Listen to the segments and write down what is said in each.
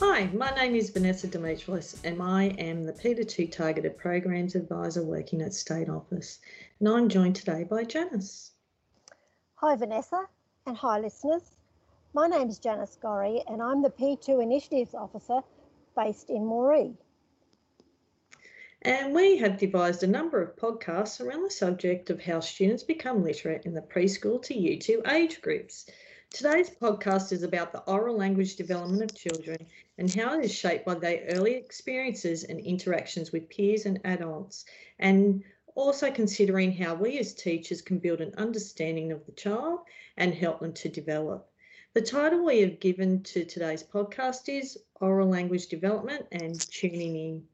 Hi, my name is Vanessa Demetrius and I am the Peter 2 Targeted Programs Advisor working at State Office. And I'm joined today by Janice. Hi, Vanessa, and hi, listeners. My name is Janice Gorry and I'm the P2 Initiatives Officer based in Moree. And we have devised a number of podcasts around the subject of how students become literate in the preschool to U2 age groups. Today's podcast is about the oral language development of children and how it is shaped by their early experiences and interactions with peers and adults, and also considering how we as teachers can build an understanding of the child and help them to develop. The title we have given to today's podcast is Oral Language Development and Tuning In.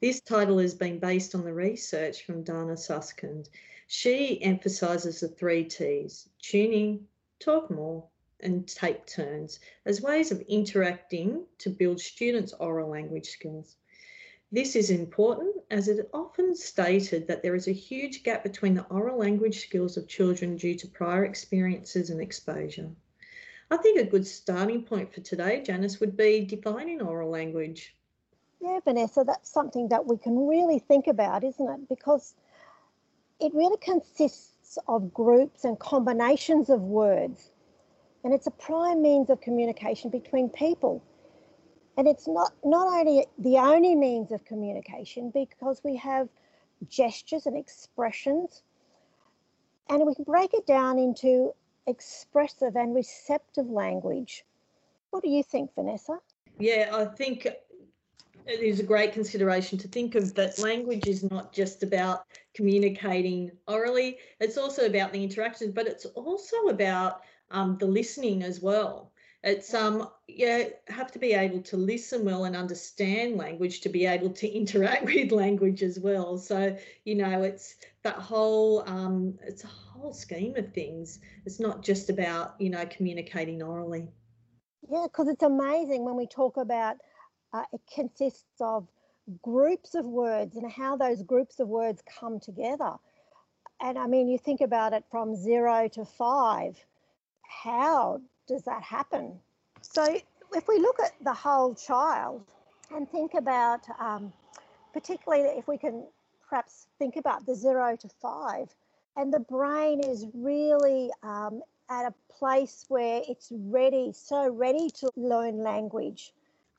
This title has been based on the research from Dana Suskind. She emphasises the three T's tuning, talk more, and take turns as ways of interacting to build students' oral language skills. This is important as it is often stated that there is a huge gap between the oral language skills of children due to prior experiences and exposure. I think a good starting point for today, Janice, would be defining oral language. Yeah, Vanessa, that's something that we can really think about, isn't it? Because it really consists of groups and combinations of words and it's a prime means of communication between people. And it's not, not only the only means of communication because we have gestures and expressions, and we can break it down into expressive and receptive language. What do you think, Vanessa? Yeah, I think it is a great consideration to think of that language is not just about communicating orally, it's also about the interactions, but it's also about um, the listening as well. It's um yeah have to be able to listen well and understand language to be able to interact with language as well. So you know it's that whole um it's a whole scheme of things. It's not just about you know communicating orally. Yeah, because it's amazing when we talk about uh, it consists of groups of words and how those groups of words come together. And I mean, you think about it from zero to five how does that happen? So, if we look at the whole child and think about, um, particularly if we can perhaps think about the zero to five, and the brain is really um, at a place where it's ready, so ready to learn language.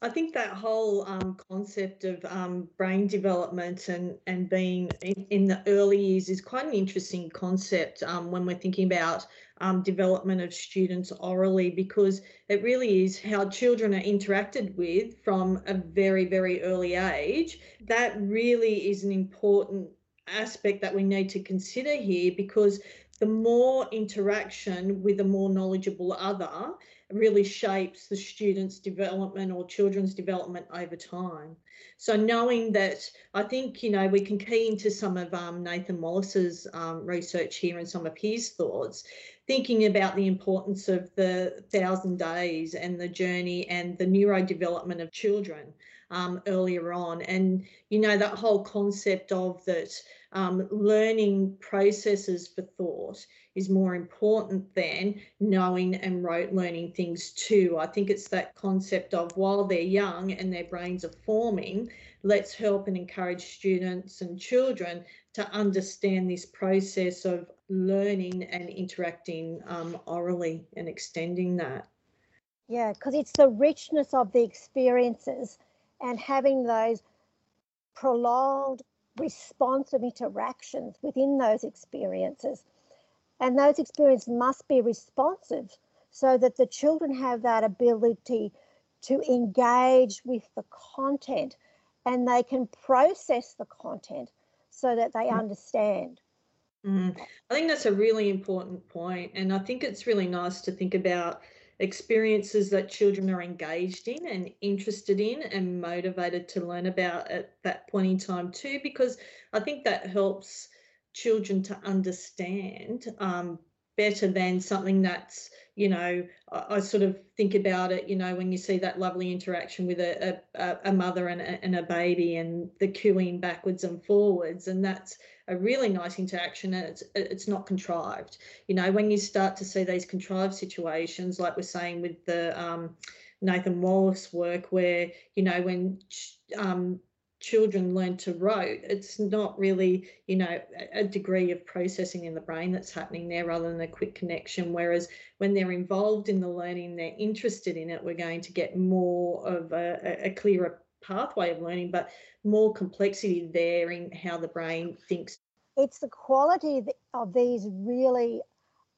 I think that whole um, concept of um, brain development and, and being in, in, the early years is quite an interesting concept um, when we're thinking about um, development of students orally because it really is how children are interacted with from a very, very early age. That really is an important aspect that we need to consider here because the more interaction with a more knowledgeable other really shapes the student's development or children's development over time. So knowing that, I think, you know, we can key into some of um, Nathan Wallace's um, research here and some of his thoughts, thinking about the importance of the thousand days and the journey and the neurodevelopment of children um, earlier on. And, you know, that whole concept of that um, learning processes for thought is more important than knowing and rote learning things too. I think it's that concept of while they're young and their brains are forming, let's help and encourage students and children to understand this process of learning and interacting um, orally and extending that. Yeah, because it's the richness of the experiences and having those prolonged responsive interactions within those experiences. And those experiences must be responsive so that the children have that ability to engage with the content and they can process the content so that they mm. understand. Mm. I think that's a really important point, and I think it's really nice to think about experiences that children are engaged in and interested in and motivated to learn about at that point in time too because i think that helps children to understand um, better than something that's you know I, I, sort of think about it you know when you see that lovely interaction with a, a, a mother and a, and a baby and the cooing backwards and forwards and that's a really nice interaction and it's it's not contrived you know when you start to see these contrived situations like we're saying with the um, Nathan Wallace work, where you know when um, children learn to rote, it's not really, you know, a degree of processing in the brain that's happening there rather than a quick connection. Whereas when they're involved in the learning, they're interested in it, we're going to get more of a, a clearer pathway of learning, but more complexity there in how the brain thinks. It's the quality of these really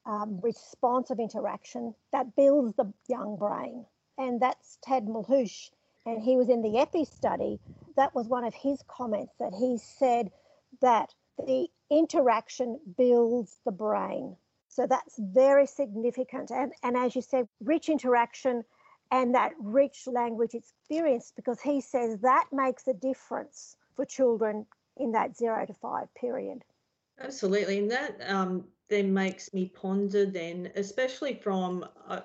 um, responsive interaction that builds the young brain. And that's Ted Melhuish and he was in the EPPE study, that was one of his comments that he said that the interaction builds the brain. So that's very significant. And, and as you said, rich interaction and that rich language experience, because he says that makes a difference for children in that zero to five period. Absolutely. And that um, then makes me ponder, then, especially from uh,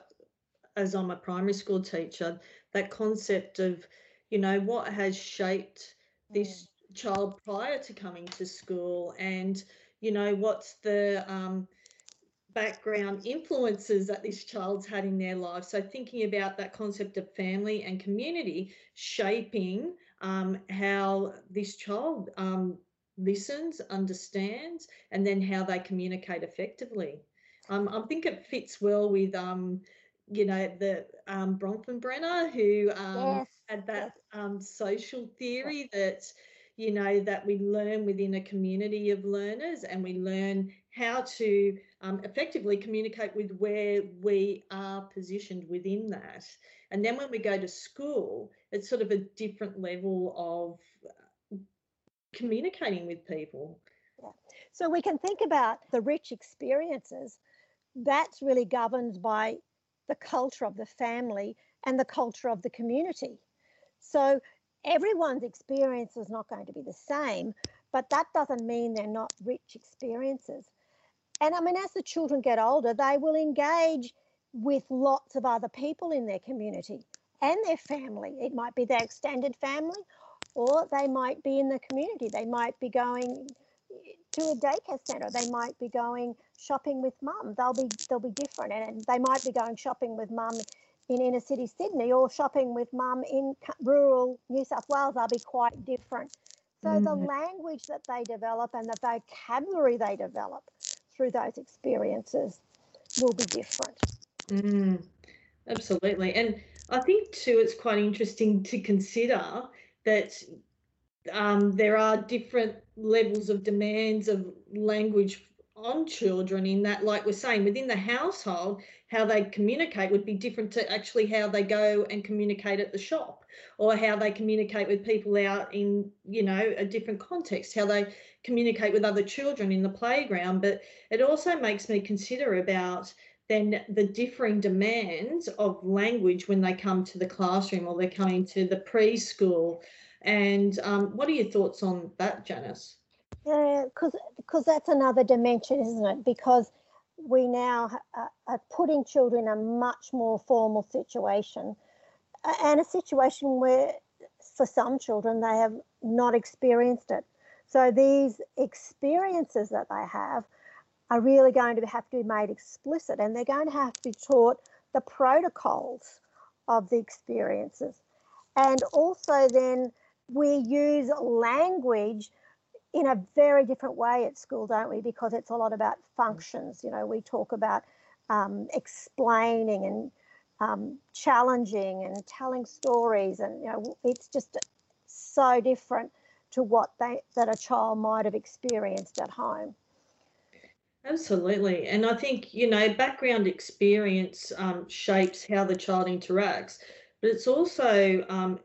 as I'm a primary school teacher, that concept of, you know, what has shaped this mm. child prior to coming to school and, you know, what's the um, background influences that this child's had in their life. So thinking about that concept of family and community shaping um, how this child um, listens, understands, and then how they communicate effectively. Um, I think it fits well with um, you know, the um, Bronfenbrenner who um, yes. had that um, social theory that, you know, that we learn within a community of learners and we learn how to um, effectively communicate with where we are positioned within that. And then when we go to school, it's sort of a different level of uh, communicating with people. Yeah. So we can think about the rich experiences that's really governed by the culture of the family and the culture of the community. So everyone's experience is not going to be the same, but that doesn't mean they're not rich experiences. And I mean, as the children get older, they will engage with lots of other people in their community and their family. It might be their extended family, or they might be in the community. They might be going to a daycare centre. They might be going shopping with mum. They'll be they'll be different, and they might be going shopping with mum in inner city Sydney or shopping with mum in rural New South Wales. They'll be quite different. So mm. the language that they develop and the vocabulary they develop through those experiences will be different. Mm, absolutely, and I think too it's quite interesting to consider that um, there are different levels of demands of language on children in that like we're saying within the household how they communicate would be different to actually how they go and communicate at the shop or how they communicate with people out in you know a different context how they communicate with other children in the playground but it also makes me consider about then the differing demands of language when they come to the classroom or they're coming to the preschool and um, what are your thoughts on that, Janice? Yeah, because because that's another dimension, isn't it? Because we now are putting children in a much more formal situation, and a situation where, for some children, they have not experienced it. So these experiences that they have are really going to have to be made explicit, and they're going to have to be taught the protocols of the experiences, and also then we use language in a very different way at school, don't we? Because it's a lot about functions. You know, we talk about um, explaining and um, challenging and telling stories, and you know, it's just so different to what they that a child might have experienced at home. Absolutely, and I think you know background experience um, shapes how the child interacts, but it's also um,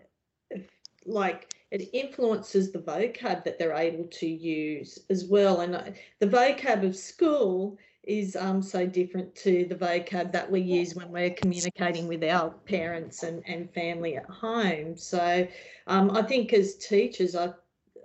like it influences the vocab that they're able to use as well. And the vocab of school is um, so different to the vocab that we use when we're communicating with our parents and, and family at home. So um, I think as teachers, I,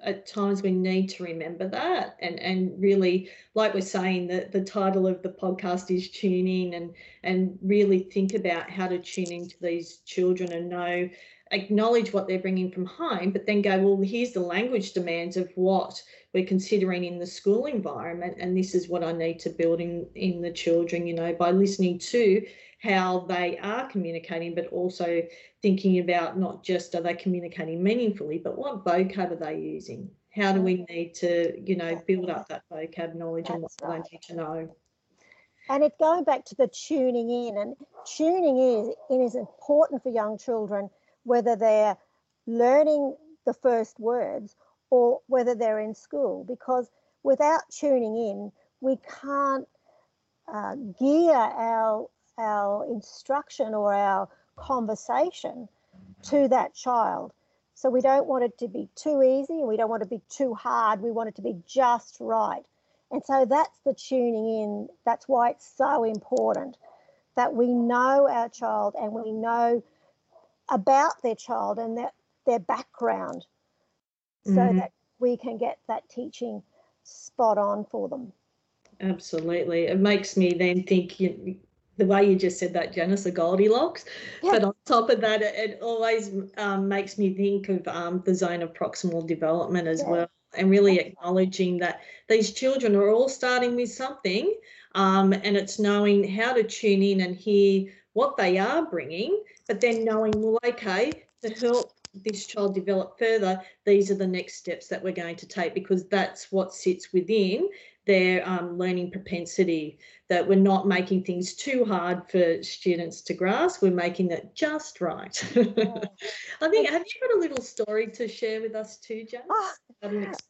at times we need to remember that and, and really, like we're saying, that the title of the podcast is tuning and, and really think about how to tune into these children and know acknowledge what they're bringing from home, but then go, well, here's the language demands of what we're considering in the school environment and this is what i need to build in in the children you know by listening to how they are communicating but also thinking about not just are they communicating meaningfully but what vocab are they using? How do we mm. need to you know build up that vocab knowledge That's and what right. they need to know. And it's going back to the tuning in and tuning in, in is important for young children whether they're learning the first words or whether they're in school because without tuning in we can't uh, gear our our instruction or our conversation to that child. So we don't want it to be too easy and we don't want it to be too hard we want it to be just right. And so that's the tuning in that's why it's so important that we know our child and we know about their child and their, their background so mm-hmm. that we can get that teaching spot on for them. Absolutely. It makes me then think you, the way you just said that, Janice, the Goldilocks. Yeah. But on top of that, it, it always um, makes me think of um, the zone of proximal development as yeah. well, and really acknowledging that these children are all starting with something, um, and it's knowing how to tune in and hear what they are bringing, but then knowing, well, okay, to help this child develop further, these are the next steps that we're going to take because that's what sits within their um, learning propensity. That we're not making things too hard for students to grasp, we're making it just right. I think, have you got a little story to share with us too, Jan?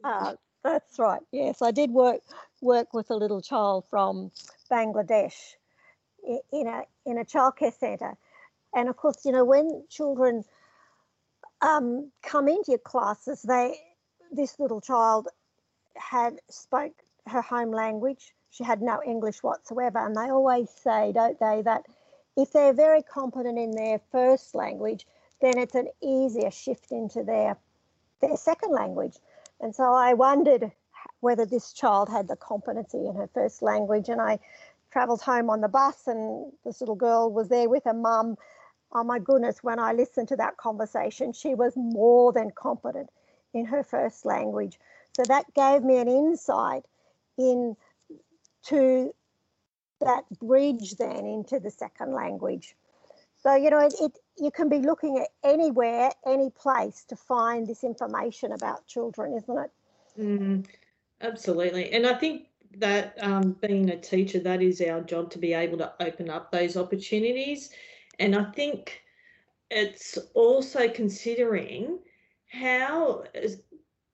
Uh, that's right. Yes, I did work work with a little child from Bangladesh in a in a childcare centre, and of course, you know when children um, come into your classes, they this little child had spoke her home language. She had no English whatsoever, and they always say, don't they, that if they're very competent in their first language, then it's an easier shift into their their second language. And so I wondered whether this child had the competency in her first language, and I travelled home on the bus, and this little girl was there with her mum oh my goodness, when I listened to that conversation, she was more than competent in her first language. So that gave me an insight into that bridge then into the second language. So, you know, it, it, you can be looking at anywhere, any place to find this information about children, isn't it? Mm, absolutely. And I think that um, being a teacher, that is our job to be able to open up those opportunities and I think it's also considering how,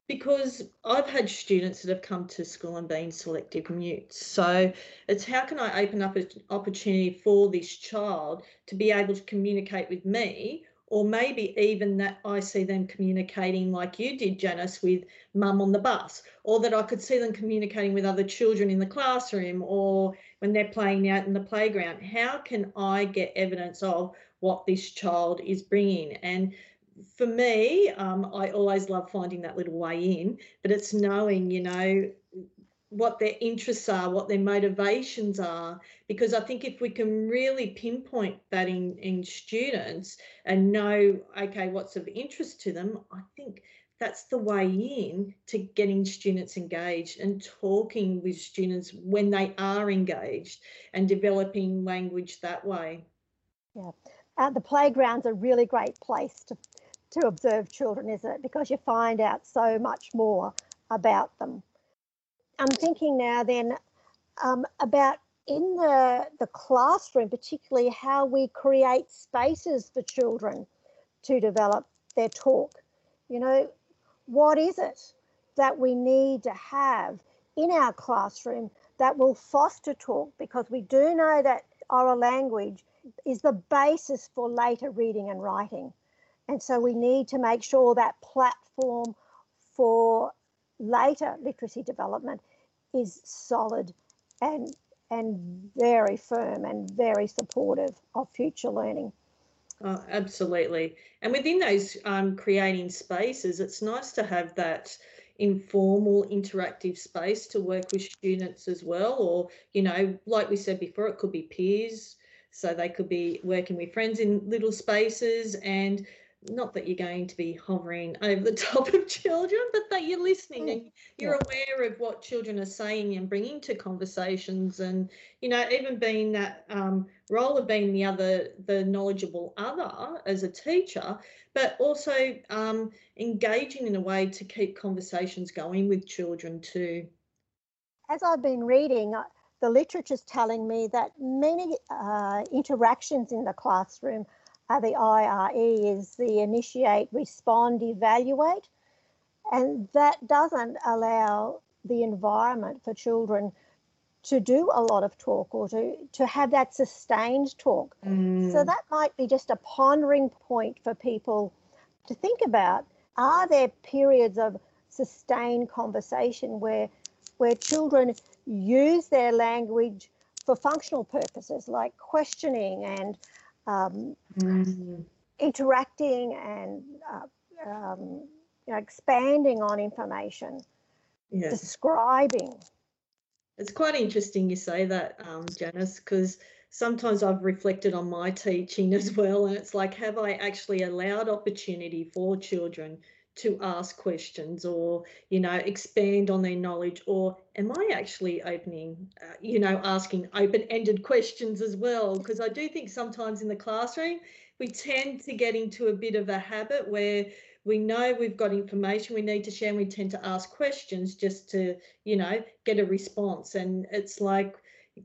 because I've had students that have come to school and been selective mutes. So it's how can I open up an opportunity for this child to be able to communicate with me or maybe even that I see them communicating like you did, Janice, with mum on the bus, or that I could see them communicating with other children in the classroom or when they're playing out in the playground. How can I get evidence of what this child is bringing? And for me, um, I always love finding that little way in, but it's knowing, you know, what their interests are, what their motivations are, because I think if we can really pinpoint that in, in students and know, okay, what's of interest to them, I think that's the way in to getting students engaged and talking with students when they are engaged and developing language that way. Yeah, uh, the playground's a really great place to to observe children, isn't it? Because you find out so much more about them. I'm thinking now then um, about in the, the classroom, particularly how we create spaces for children to develop their talk. You know, what is it that we need to have in our classroom that will foster talk? Because we do know that oral language is the basis for later reading and writing. And so we need to make sure that platform for later literacy development is solid and and very firm and very supportive of future learning. Oh, absolutely. And within those um, creating spaces, it's nice to have that informal interactive space to work with students as well. Or, you know, like we said before, it could be peers. So they could be working with friends in little spaces and not that you're going to be hovering over the top of children, but that you're listening and you're aware of what children are saying and bringing to conversations, and you know, even being that um, role of being the other, the knowledgeable other as a teacher, but also um, engaging in a way to keep conversations going with children too. As I've been reading, uh, the literature is telling me that many uh, interactions in the classroom uh, the IRE is the initiate, respond, evaluate. And that doesn't allow the environment for children to do a lot of talk or to, to have that sustained talk. Mm. So that might be just a pondering point for people to think about. Are there periods of sustained conversation where where children use their language for functional purposes like questioning and um, mm. interacting and uh, um, you know, expanding on information, yes. describing. It's quite interesting you say that, um, Janice, because sometimes I've reflected on my teaching as well, and it's like, have I actually allowed opportunity for children to ask questions or you know expand on their knowledge or am i actually opening uh, you know asking open-ended questions as well? Because i do think sometimes in the classroom we tend to get into a bit of a habit where we know we've got information we need to share and we tend to ask questions just to you know get a response. And it's like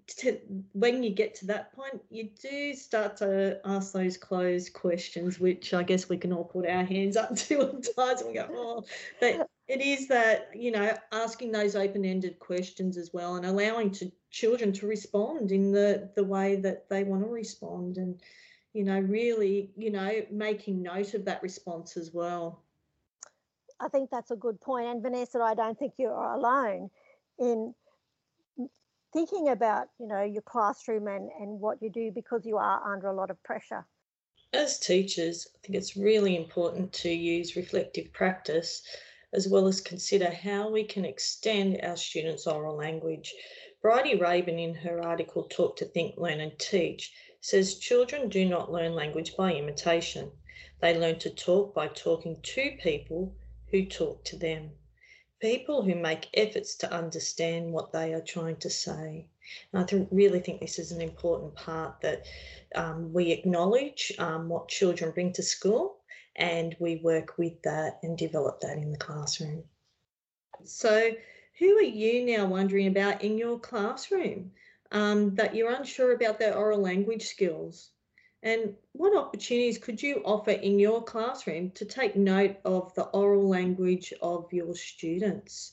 to, when you get to that point, you do start to ask those closed questions, which I guess we can all put our hands up to at times and we go, oh, but it is that, you know, asking those open ended questions as well and allowing to children to respond in the, the way that they want to respond and, you know, really, you know, making note of that response as well. I think that's a good point. And Vanessa, I don't think you're alone in thinking about you know your classroom and and what you do because you are under a lot of pressure. As teachers i think it's really important to use reflective practice as well as consider how we can extend our students oral language. Bridie Raban in her article talk to think learn and teach says children do not learn language by imitation. They learn to talk by talking to people who talk to them people who make efforts to understand what they are trying to say. And I th- really think this is an important part that um, we acknowledge um, what children bring to school and we work with that and develop that in the classroom. So, who are you now wondering about in your classroom um, that you're unsure about their oral language skills? And what opportunities could you offer in your classroom to take note of the oral language of your students?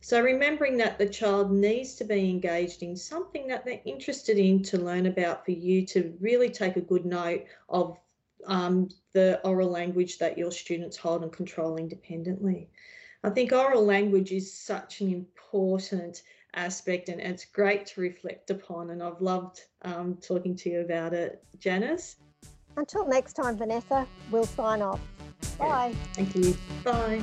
So, remembering that the child needs to be engaged in something that they're interested in to learn about for you to really take a good note of um, the oral language that your students hold and control independently. I think oral language is such an important aspect and it's great to reflect upon and I've loved um, talking to you about it, Janice. Until next time, Vanessa, we'll sign off. Bye. Thank you. Bye.